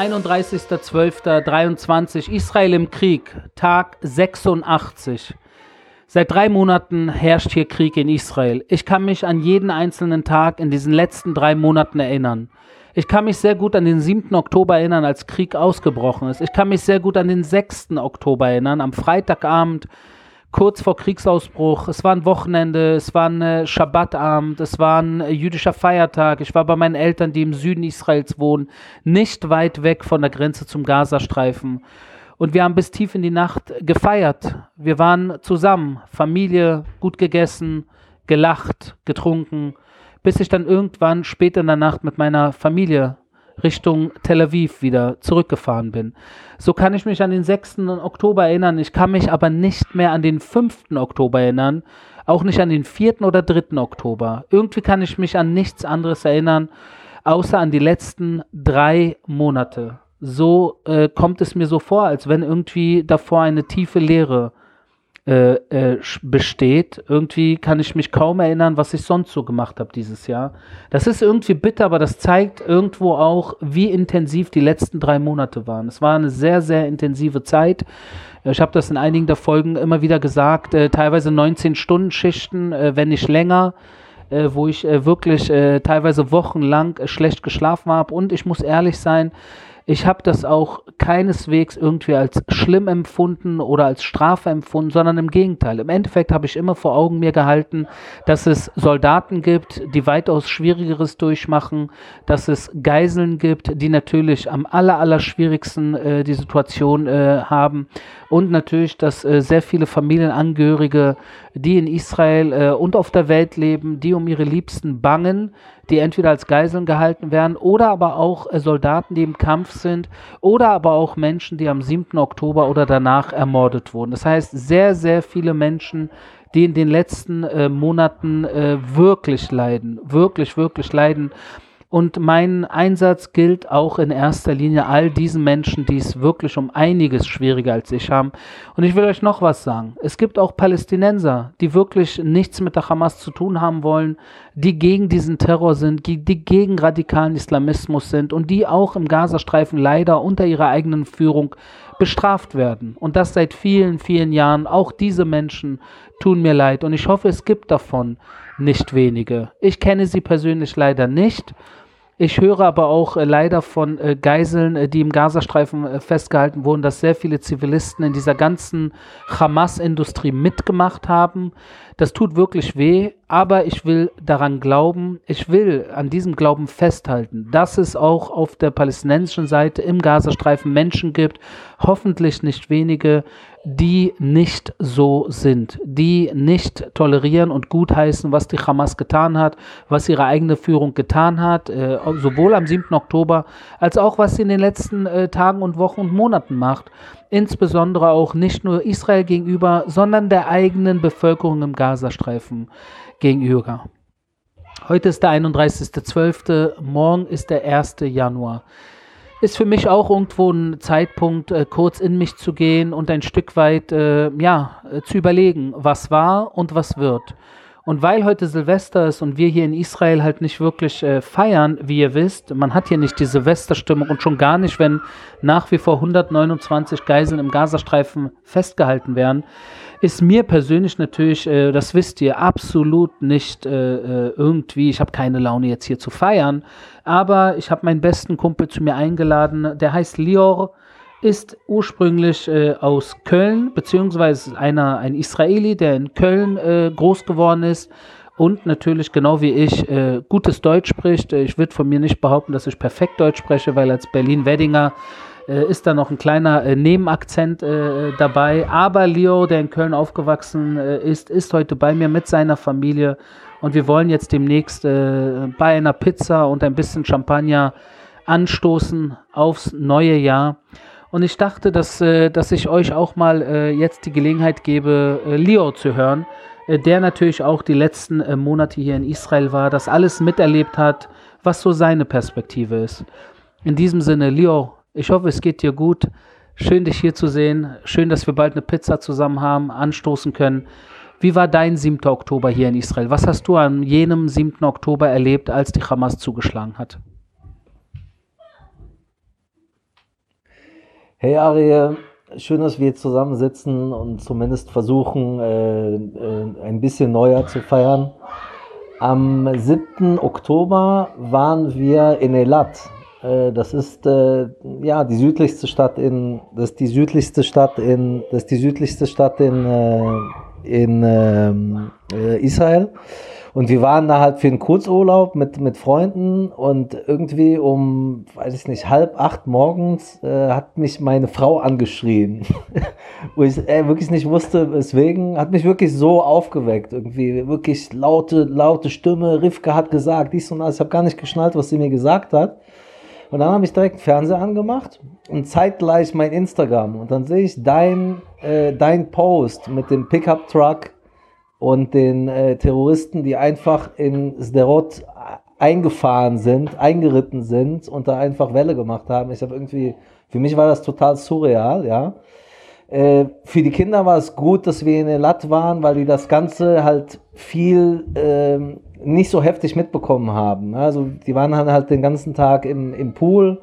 31.12.23 Israel im Krieg, Tag 86. Seit drei Monaten herrscht hier Krieg in Israel. Ich kann mich an jeden einzelnen Tag in diesen letzten drei Monaten erinnern. Ich kann mich sehr gut an den 7. Oktober erinnern, als Krieg ausgebrochen ist. Ich kann mich sehr gut an den 6. Oktober erinnern, am Freitagabend, kurz vor Kriegsausbruch. Es war ein Wochenende, es war ein äh, Schabbatabend, es war ein äh, jüdischer Feiertag. Ich war bei meinen Eltern, die im Süden Israels wohnen, nicht weit weg von der Grenze zum Gazastreifen. Und wir haben bis tief in die Nacht gefeiert. Wir waren zusammen, Familie, gut gegessen, gelacht, getrunken, bis ich dann irgendwann spät in der Nacht mit meiner Familie Richtung Tel Aviv wieder zurückgefahren bin. So kann ich mich an den 6. Oktober erinnern. Ich kann mich aber nicht mehr an den 5. Oktober erinnern. Auch nicht an den 4. oder 3. Oktober. Irgendwie kann ich mich an nichts anderes erinnern, außer an die letzten drei Monate. So äh, kommt es mir so vor, als wenn irgendwie davor eine tiefe Leere äh, äh, besteht. Irgendwie kann ich mich kaum erinnern, was ich sonst so gemacht habe dieses Jahr. Das ist irgendwie bitter, aber das zeigt irgendwo auch, wie intensiv die letzten drei Monate waren. Es war eine sehr, sehr intensive Zeit. Ich habe das in einigen der Folgen immer wieder gesagt, äh, teilweise 19-Stunden-Schichten, äh, wenn nicht länger. Äh, wo ich äh, wirklich äh, teilweise wochenlang schlecht geschlafen habe. Und ich muss ehrlich sein, ich habe das auch keineswegs irgendwie als schlimm empfunden oder als Strafe empfunden, sondern im Gegenteil. Im Endeffekt habe ich immer vor Augen mir gehalten, dass es Soldaten gibt, die weitaus Schwierigeres durchmachen, dass es Geiseln gibt, die natürlich am aller, aller schwierigsten äh, die Situation äh, haben und natürlich, dass äh, sehr viele Familienangehörige, die in Israel äh, und auf der Welt leben, die um ihre Liebsten bangen, die entweder als Geiseln gehalten werden oder aber auch äh, Soldaten, die im Kampf sind oder aber auch Menschen, die am 7. Oktober oder danach ermordet wurden. Das heißt, sehr, sehr viele Menschen, die in den letzten äh, Monaten äh, wirklich leiden, wirklich, wirklich leiden. Und mein Einsatz gilt auch in erster Linie all diesen Menschen, die es wirklich um einiges schwieriger als ich haben. Und ich will euch noch was sagen. Es gibt auch Palästinenser, die wirklich nichts mit der Hamas zu tun haben wollen, die gegen diesen Terror sind, die, die gegen radikalen Islamismus sind und die auch im Gazastreifen leider unter ihrer eigenen Führung bestraft werden. Und das seit vielen, vielen Jahren. Auch diese Menschen tun mir leid. Und ich hoffe, es gibt davon nicht wenige. Ich kenne sie persönlich leider nicht. Ich höre aber auch äh, leider von äh, Geiseln, äh, die im Gazastreifen äh, festgehalten wurden, dass sehr viele Zivilisten in dieser ganzen Hamas-Industrie mitgemacht haben. Das tut wirklich weh, aber ich will daran glauben, ich will an diesem Glauben festhalten, dass es auch auf der palästinensischen Seite im Gazastreifen Menschen gibt, hoffentlich nicht wenige, die nicht so sind, die nicht tolerieren und gutheißen, was die Hamas getan hat, was ihre eigene Führung getan hat, äh, sowohl am 7. Oktober als auch was sie in den letzten äh, Tagen und Wochen und Monaten macht. Insbesondere auch nicht nur Israel gegenüber, sondern der eigenen Bevölkerung im Gazastreifen gegenüber. Heute ist der 31.12., morgen ist der 1. Januar ist für mich auch irgendwo ein Zeitpunkt, äh, kurz in mich zu gehen und ein Stück weit äh, ja, äh, zu überlegen, was war und was wird. Und weil heute Silvester ist und wir hier in Israel halt nicht wirklich äh, feiern, wie ihr wisst, man hat hier nicht die Silvesterstimmung und schon gar nicht, wenn nach wie vor 129 Geiseln im Gazastreifen festgehalten werden, ist mir persönlich natürlich, äh, das wisst ihr, absolut nicht äh, äh irgendwie, ich habe keine Laune jetzt hier zu feiern, aber ich habe meinen besten Kumpel zu mir eingeladen, der heißt Lior, ist ursprünglich äh, aus Köln, beziehungsweise einer, ein Israeli, der in Köln äh, groß geworden ist und natürlich genau wie ich äh, gutes Deutsch spricht. Ich würde von mir nicht behaupten, dass ich perfekt Deutsch spreche, weil als Berlin-Weddinger äh, ist da noch ein kleiner äh, Nebenakzent äh, dabei. Aber Leo, der in Köln aufgewachsen äh, ist, ist heute bei mir mit seiner Familie und wir wollen jetzt demnächst äh, bei einer Pizza und ein bisschen Champagner anstoßen aufs neue Jahr. Und ich dachte, dass, äh, dass ich euch auch mal jetzt die Gelegenheit gebe, Leo zu hören, der natürlich auch die letzten Monate hier in Israel war, das alles miterlebt hat, was so seine Perspektive ist. In diesem Sinne, Leo, ich hoffe, es geht dir gut. Schön, dich hier zu sehen. Schön, dass wir bald eine Pizza zusammen haben, anstoßen können. Wie war dein 7. Oktober hier in Israel? Was hast du an jenem 7. Oktober erlebt, als die Hamas zugeschlagen hat? Hey Arie, schön, dass wir zusammensitzen und zumindest versuchen, äh, äh, ein bisschen neuer zu feiern. Am 7. Oktober waren wir in Elat. Äh, das ist äh, ja die südlichste Stadt in das ist die südlichste Stadt in das ist die südlichste Stadt in äh, in ähm, äh, Israel. Und wir waren da halt für einen Kurzurlaub mit, mit Freunden und irgendwie um, weiß ich nicht, halb acht morgens äh, hat mich meine Frau angeschrien, wo ich äh, wirklich nicht wusste, weswegen, hat mich wirklich so aufgeweckt, irgendwie wirklich laute, laute Stimme, Rivka hat gesagt, dies und das, ich habe gar nicht geschnallt, was sie mir gesagt hat. Und dann habe ich direkt Fernseher angemacht und zeitgleich mein Instagram. Und dann sehe ich dein, äh, dein Post mit dem Pickup-Truck und den äh, Terroristen, die einfach in Sderot eingefahren sind, eingeritten sind und da einfach Welle gemacht haben. Ich habe irgendwie, für mich war das total surreal, ja. Äh, für die Kinder war es gut, dass wir in Elat waren, weil die das Ganze halt viel äh, nicht so heftig mitbekommen haben. Also die waren halt den ganzen Tag im, im Pool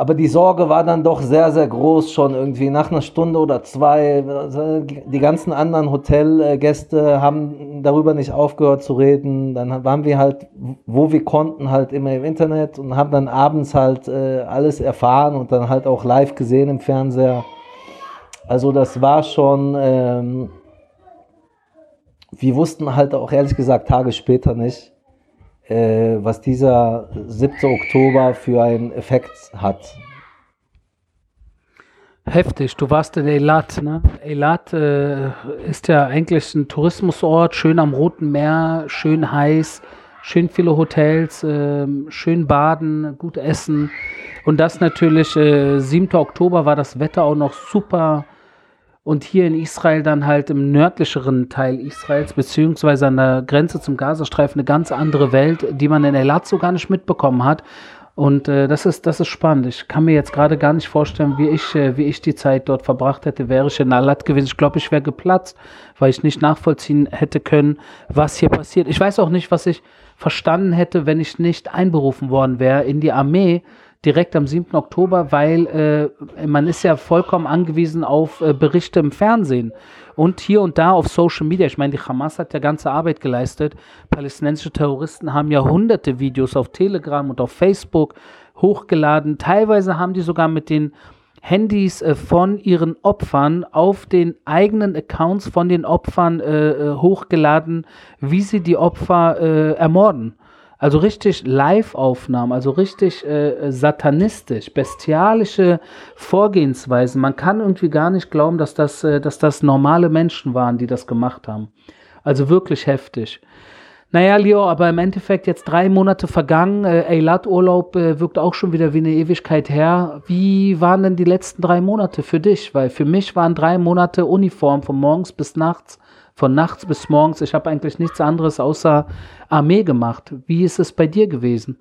aber die Sorge war dann doch sehr, sehr groß schon irgendwie. Nach einer Stunde oder zwei, die ganzen anderen Hotelgäste haben darüber nicht aufgehört zu reden. Dann waren wir halt, wo wir konnten, halt immer im Internet und haben dann abends halt äh, alles erfahren und dann halt auch live gesehen im Fernseher. Also das war schon, ähm, wir wussten halt auch ehrlich gesagt Tage später nicht, äh, was dieser 7. Oktober für einen Effekt hat. Heftig, du warst in Eilat, ne? Eilat äh, ist ja eigentlich ein Tourismusort, schön am Roten Meer, schön heiß, schön viele Hotels, äh, schön baden, gut essen. Und das natürlich, äh, 7. Oktober war das Wetter auch noch super und hier in Israel dann halt im nördlicheren Teil Israels, beziehungsweise an der Grenze zum Gazastreifen, eine ganz andere Welt, die man in Elat so gar nicht mitbekommen hat. Und äh, das, ist, das ist spannend. Ich kann mir jetzt gerade gar nicht vorstellen, wie ich, äh, wie ich die Zeit dort verbracht hätte, wäre ich in Alat gewesen. Ich glaube, ich wäre geplatzt, weil ich nicht nachvollziehen hätte können, was hier passiert. Ich weiß auch nicht, was ich verstanden hätte, wenn ich nicht einberufen worden wäre in die Armee direkt am 7. Oktober, weil äh, man ist ja vollkommen angewiesen auf äh, Berichte im Fernsehen und hier und da auf Social Media. Ich meine, die Hamas hat ja ganze Arbeit geleistet. Palästinensische Terroristen haben ja hunderte Videos auf Telegram und auf Facebook hochgeladen. Teilweise haben die sogar mit den Handys äh, von ihren Opfern auf den eigenen Accounts von den Opfern äh, äh hochgeladen, wie sie die Opfer äh, ermorden. Also richtig Live-Aufnahmen, also richtig äh, satanistisch, bestialische Vorgehensweisen. Man kann irgendwie gar nicht glauben, dass das, äh, dass das normale Menschen waren, die das gemacht haben. Also wirklich heftig. Naja, Leo, aber im Endeffekt jetzt drei Monate vergangen. Äh, Eilat-Urlaub äh, wirkt auch schon wieder wie eine Ewigkeit her. Wie waren denn die letzten drei Monate für dich? Weil für mich waren drei Monate Uniform von morgens bis nachts von nachts bis morgens. Ich habe eigentlich nichts anderes außer Armee gemacht. Wie ist es bei dir gewesen?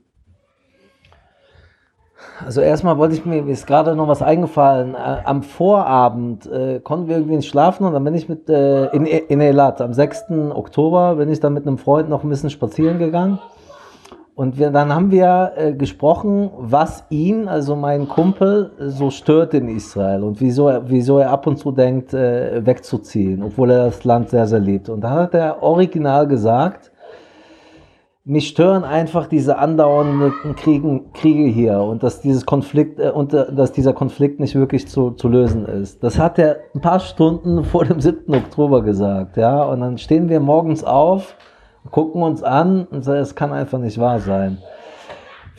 Also erstmal wollte ich mir, mir ist gerade noch was eingefallen. Äh, am Vorabend äh, konnten wir irgendwie nicht schlafen und dann bin ich mit äh, in, in Elat am 6. Oktober bin ich dann mit einem Freund noch ein bisschen spazieren gegangen. Und wir, dann haben wir äh, gesprochen, was ihn, also meinen Kumpel, so stört in Israel und wieso er, wieso er ab und zu denkt, äh, wegzuziehen, obwohl er das Land sehr, sehr liebt. Und da hat er original gesagt, mich stören einfach diese andauernden Kriegen, Kriege hier und dass dieses Konflikt äh, und äh, dass dieser Konflikt nicht wirklich zu, zu lösen ist. Das hat er ein paar Stunden vor dem 7. Oktober gesagt, ja. Und dann stehen wir morgens auf gucken uns an und sagen, es kann einfach nicht wahr sein.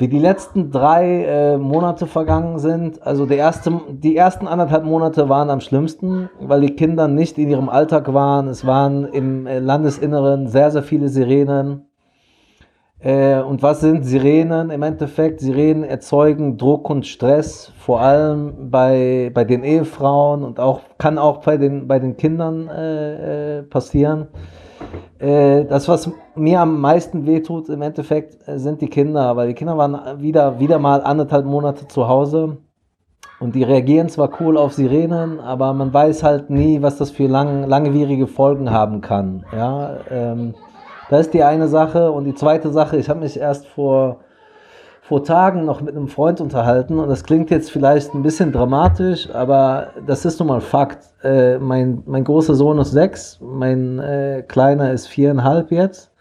Wie die letzten drei äh, Monate vergangen sind, also die, erste, die ersten anderthalb Monate waren am schlimmsten, weil die Kinder nicht in ihrem Alltag waren. Es waren im äh, Landesinneren sehr, sehr viele Sirenen. Äh, und was sind Sirenen im Endeffekt? Sirenen erzeugen Druck und Stress, vor allem bei, bei den Ehefrauen und auch kann auch bei den, bei den Kindern äh, äh passieren. Äh, das, was mir am meisten wehtut im Endeffekt, äh, sind die Kinder, weil die Kinder waren wieder, wieder mal anderthalb Monate zu Hause und die reagieren zwar cool auf Sirenen, aber man weiß halt nie, was das für lang, langwierige Folgen haben kann. Ja, ähm, das ist die eine Sache. Und die zweite Sache, ich habe mich erst vor vor Tagen noch mit einem Freund unterhalten und das klingt jetzt vielleicht ein bisschen dramatisch, aber das ist nun mal Fakt. Äh, mein, mein großer Sohn ist sechs, mein äh, kleiner ist viereinhalb jetzt.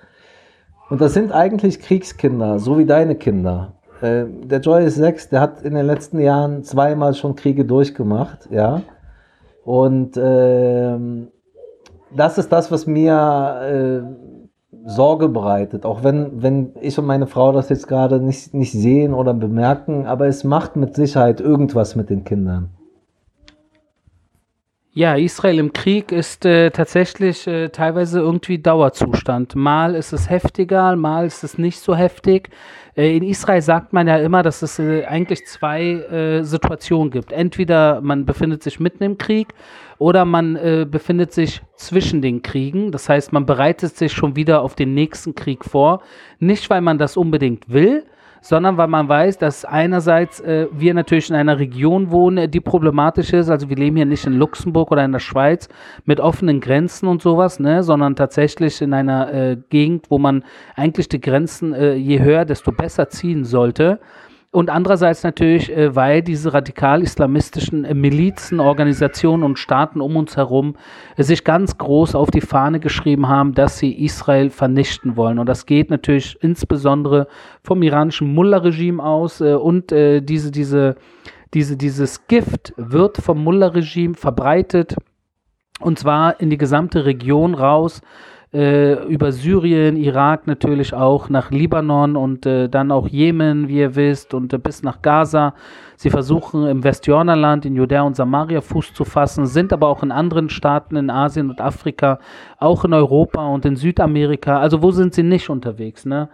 Und das sind eigentlich Kriegskinder, so wie deine Kinder. Äh, der Joy ist sechs, der hat in den letzten Jahren zweimal schon Kriege durchgemacht, ja. Und ähm, das ist das, was mir äh, Sorge bereitet. Auch wenn, wenn ich und meine Frau das jetzt gerade nicht, nicht sehen oder bemerken, aber es macht mit Sicherheit irgendwas mit den Kindern. Ja, Israel im Krieg ist äh, tatsächlich äh, teilweise irgendwie Dauerzustand. Mal ist es heftiger, mal ist es nicht so heftig. Äh, in Israel sagt man ja immer, dass es äh, eigentlich zwei äh, Situationen gibt. Entweder man befindet sich mitten im Krieg oder man äh, befindet sich zwischen den Kriegen. Das heißt, man bereitet sich schon wieder auf den nächsten Krieg vor. Nicht, weil man das unbedingt will, sondern weil man weiß, dass einerseits äh, wir natürlich in einer Region wohnen, die problematisch ist. Also wir leben hier nicht in Luxemburg oder in der Schweiz mit offenen Grenzen und sowas, ne, sondern tatsächlich in einer äh, Gegend, wo man eigentlich die Grenzen äh, je höher, desto besser ziehen sollte. Und andererseits natürlich, äh, weil diese radikal-islamistischen äh, Milizen, Organisationen und Staaten um uns herum äh, sich ganz groß auf die Fahne geschrieben haben, dass sie Israel vernichten wollen. Und das geht natürlich insbesondere vom iranischen Mullah-Regime aus. und diese, diese, diese, dieses Gift wird vom Mullah-Regime verbreitet. Und zwar in die gesamte Region raus äh, über Syrien, Irak natürlich auch nach Libanon und äh, dann auch Jemen, wie ihr wisst, und äh, bis nach Gaza. Sie versuchen im Westjordanland, in Judäa und Samaria Fuß zu fassen, sind aber auch in anderen Staaten in Asien und Afrika, auch in Europa und in Südamerika. Also wo sind sie nicht unterwegs? Ne?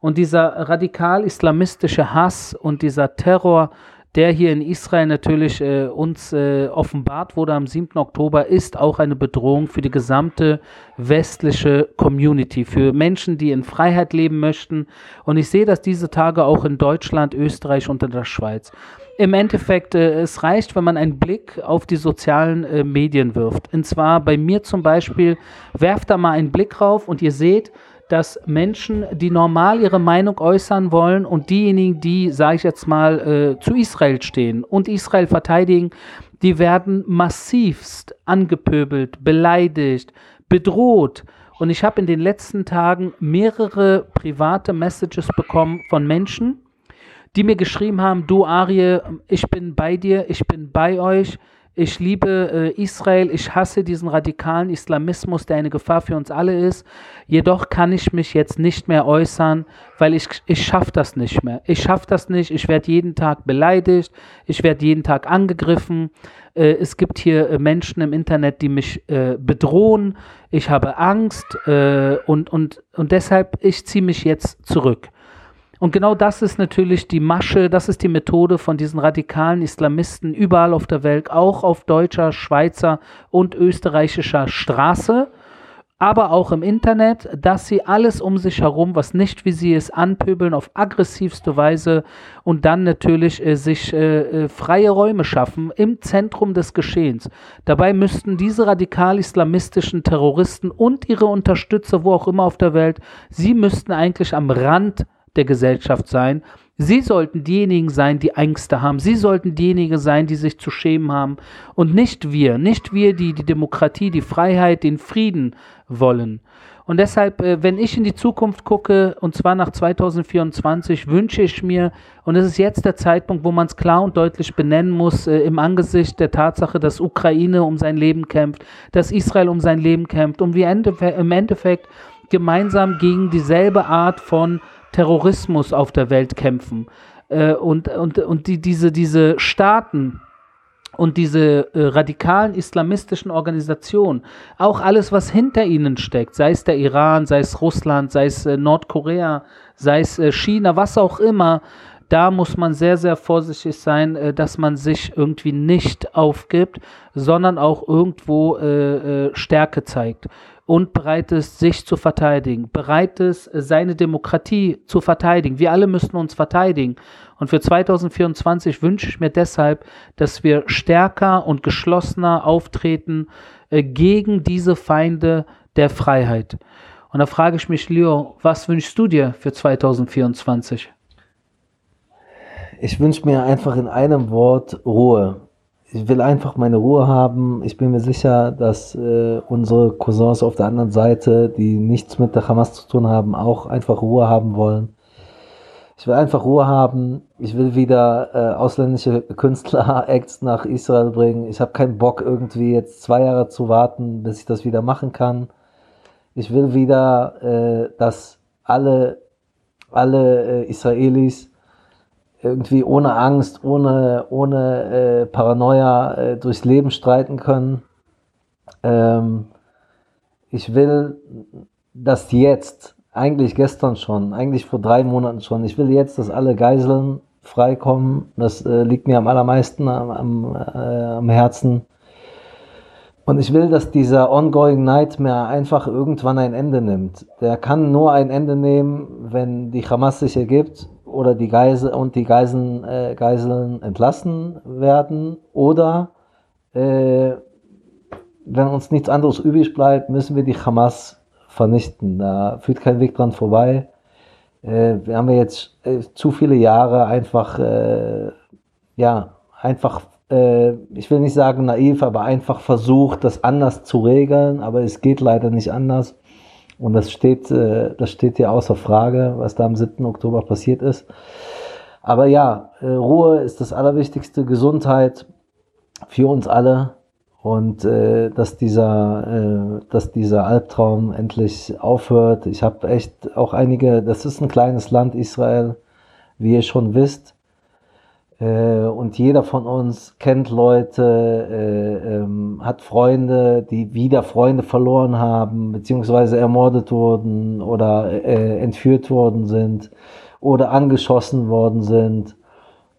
Und dieser radikal-islamistische Hass und dieser Terror, der hier in Israel natürlich äh, uns äh, offenbart wurde am 7. Oktober, ist auch eine Bedrohung für die gesamte westliche Community, für Menschen, die in Freiheit leben möchten. Und ich sehe das diese Tage auch in Deutschland, Österreich und in der Schweiz. Im Endeffekt, äh, es reicht, wenn man einen Blick auf die sozialen äh, Medien wirft. Und zwar bei mir zum Beispiel, werft da mal einen Blick rauf und ihr seht, dass Menschen, die normal ihre Meinung äußern wollen und diejenigen, die, sage ich jetzt mal, äh, zu Israel stehen und Israel verteidigen, die werden massivst angepöbelt, beleidigt, bedroht. Und ich habe in den letzten Tagen mehrere private Messages bekommen von Menschen, die mir geschrieben haben, du Arie, ich bin bei dir, ich bin bei euch, ich liebe äh, Israel, ich hasse diesen radikalen Islamismus, der eine Gefahr für uns alle ist. Jedoch kann ich mich jetzt nicht mehr äußern, weil ich, ich schaffe das nicht mehr. Ich schaffe das nicht, ich werde jeden Tag beleidigt, ich werde jeden Tag angegriffen. Äh, es gibt hier äh, Menschen im Internet, die mich äh, bedrohen. Ich habe Angst äh, und, und, und deshalb, ich ziehe mich jetzt zurück. Und genau das ist natürlich die Masche, das ist die Methode von diesen radikalen Islamisten überall auf der Welt, auch auf deutscher, Schweizer und österreichischer Straße, aber auch im Internet, dass sie alles um sich herum, was nicht wie sie es anpöbeln, auf aggressivste Weise und dann natürlich äh, sich äh, äh, freie Räume schaffen im Zentrum des Geschehens. Dabei müssten diese radikal-islamistischen Terroristen und ihre Unterstützer, wo auch immer auf der Welt, sie müssten eigentlich am Rand der Gesellschaft sein. Sie sollten diejenigen sein, die Ängste haben. Sie sollten diejenigen sein, die sich zu schämen haben. Und nicht wir, nicht wir, die die Demokratie, die Freiheit, den Frieden wollen. Und deshalb, äh, wenn ich in die Zukunft gucke, und zwar nach 2024, wünsche ich mir, und es ist jetzt der Zeitpunkt, wo man es klar und deutlich benennen muss, äh, im Angesicht der Tatsache, dass Ukraine um sein Leben kämpft, dass Israel um sein Leben kämpft und wir im Endeffekt gemeinsam gegen dieselbe Art von Terrorismus auf der Welt kämpfen. Äh, und und, und die, diese, diese Staaten und diese äh, radikalen islamistischen Organisationen, auch alles, was hinter ihnen steckt, sei es der Iran, sei es Russland, sei es äh, Nordkorea, sei es äh, China, was auch immer, da muss man sehr, sehr vorsichtig sein, äh, dass man sich irgendwie nicht aufgibt, sondern auch irgendwo äh, äh, Stärke zeigt und bereit ist, sich zu verteidigen, bereit ist, seine Demokratie zu verteidigen. Wir alle müssen uns verteidigen. Und für 2024 wünsche ich mir deshalb, dass wir stärker und geschlossener auftreten äh, gegen diese Feinde der Freiheit. Und da frage ich mich, Leo, was wünschst du dir für 2024? Ich wünsche mir einfach in einem Wort Ruhe. Ich will einfach meine Ruhe haben. Ich bin mir sicher, dass äh, unsere Cousins auf der anderen Seite, die nichts mit der Hamas zu tun haben, auch einfach Ruhe haben wollen. Ich will einfach Ruhe haben. Ich will wieder äh, ausländische Künstler-Acts nach Israel bringen. Ich habe keinen Bock, irgendwie jetzt zwei Jahre zu warten, bis ich das wieder machen kann. Ich will wieder, äh, dass alle, alle äh, Israelis irgendwie ohne Angst, ohne, ohne äh, Paranoia äh, durchs Leben streiten können. Ähm, ich will, dass jetzt, eigentlich gestern schon, eigentlich vor drei Monaten schon, ich will jetzt, dass alle Geiseln freikommen. Das äh, liegt mir am allermeisten am, am, äh, am Herzen. Und ich will, dass dieser ongoing Nightmare einfach irgendwann ein Ende nimmt. Der kann nur ein Ende nehmen, wenn die Hamas sich ergibt oder die Geisel und die Geiseln, äh, Geiseln entlassen werden oder äh, wenn uns nichts anderes übrig bleibt, müssen wir die Hamas vernichten. Da führt kein Weg dran vorbei. Äh, wir haben jetzt äh, zu viele Jahre einfach, äh, ja, einfach äh, ich will nicht sagen naiv, aber einfach versucht, das anders zu regeln, aber es geht leider nicht anders. Und das steht, äh, das steht hier außer Frage, was da am 7. Oktober passiert ist. Aber ja, äh, Ruhe ist das Allerwichtigste, Gesundheit für uns alle und äh, dass dieser, äh, dass dieser Albtraum endlich aufhört. Ich habe echt auch einige, das ist ein kleines Land Israel, wie ihr schon wisst. Äh, und jeder von uns kennt Leute, äh, ähm, hat Freunde, die wieder Freunde verloren haben, beziehungsweise ermordet wurden oder äh, entführt worden sind oder angeschossen worden sind.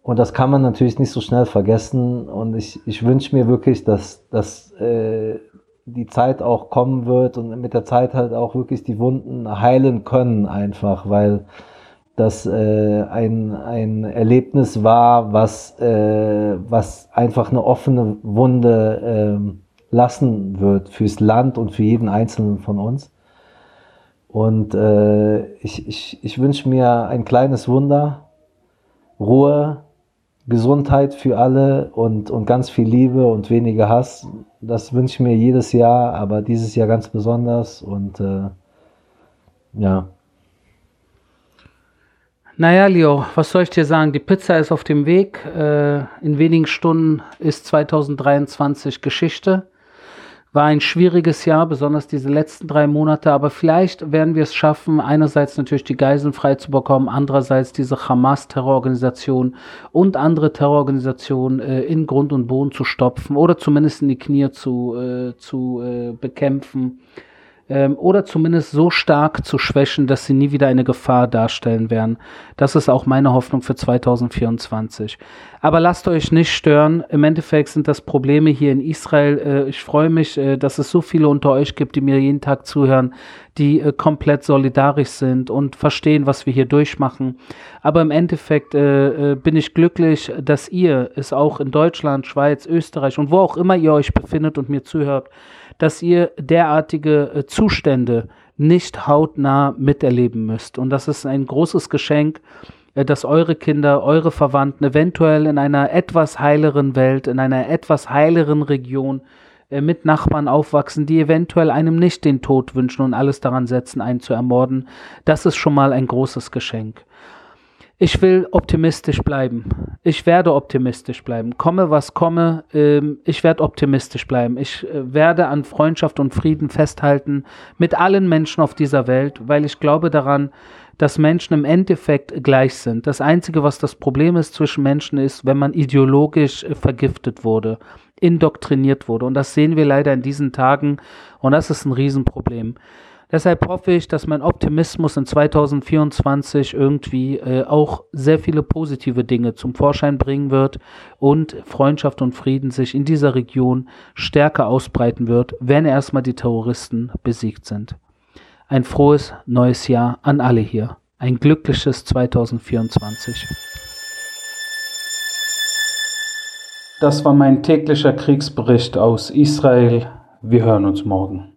Und das kann man natürlich nicht so schnell vergessen. Und ich, ich wünsche mir wirklich, dass, dass äh, die Zeit auch kommen wird und mit der Zeit halt auch wirklich die Wunden heilen können einfach, weil das äh, ein, ein Erlebnis war, was, äh, was einfach eine offene Wunde äh, lassen wird fürs Land und für jeden Einzelnen von uns. Und äh, ich, ich, ich wünsche mir ein kleines Wunder, Ruhe, Gesundheit für alle und, und ganz viel Liebe und weniger Hass. Das wünsche ich mir jedes Jahr, aber dieses Jahr ganz besonders. Und äh, ja. Naja, Leo, was soll ich dir sagen? Die Pizza ist auf dem Weg. Äh, in wenigen Stunden ist 2023 Geschichte. War ein schwieriges Jahr, besonders diese letzten drei Monate, aber vielleicht werden wir es schaffen, einerseits natürlich die Geiseln frei zu bekommen, andererseits diese Hamas-Terrororganisation und andere Terrororganisationen äh, in Grund und Boden zu stopfen oder zumindest in die Knie zu, äh, zu äh, bekämpfen ähm, oder zumindest so stark zu schwächen, dass sie nie wieder eine Gefahr darstellen werden. Das ist auch meine Hoffnung für 2024. Aber lasst euch nicht stören. Im Endeffekt sind das Probleme hier in Israel. Äh, ich freue mich, äh, dass es so viele unter euch gibt, die mir jeden Tag zuhören, die äh, komplett solidarisch sind und verstehen, was wir hier durchmachen. Aber im Endeffekt äh, äh, bin ich glücklich, dass ihr es auch in Deutschland, Schweiz, Österreich und wo auch immer ihr euch befindet und mir zuhört, dass ihr derartige äh, Zustände nicht hautnah miterleben müsst. Und das ist ein großes Geschenk, äh, dass eure Kinder, eure Verwandten eventuell in einer etwas heileren Welt, in einer etwas heileren Region äh, mit Nachbarn aufwachsen, die eventuell einem nicht den Tod wünschen und alles daran setzen, einen zu ermorden. Das ist schon mal ein großes Geschenk. Ich will optimistisch bleiben. Ich werde optimistisch bleiben. Komme, was komme, ähm, ich werde optimistisch bleiben. Ich äh, werde an Freundschaft und Frieden festhalten mit allen Menschen auf dieser Welt, weil ich glaube daran, dass Menschen im Endeffekt gleich sind. Das Einzige, was das Problem ist zwischen Menschen, ist, wenn man ideologisch äh, vergiftet wurde, indoktriniert wurde. Und das sehen wir leider in diesen Tagen. Und das ist ein Riesenproblem. Deshalb hoffe ich, dass mein Optimismus in 2024 irgendwie äh, auch sehr viele positive Dinge zum Vorschein bringen wird und Freundschaft und Frieden sich in dieser Region stärker ausbreiten wird, wenn erstmal die Terroristen besiegt sind. Ein frohes neues Jahr an alle hier. Ein glückliches 2024. Das war mein täglicher Kriegsbericht aus Israel. Wir hören uns morgen.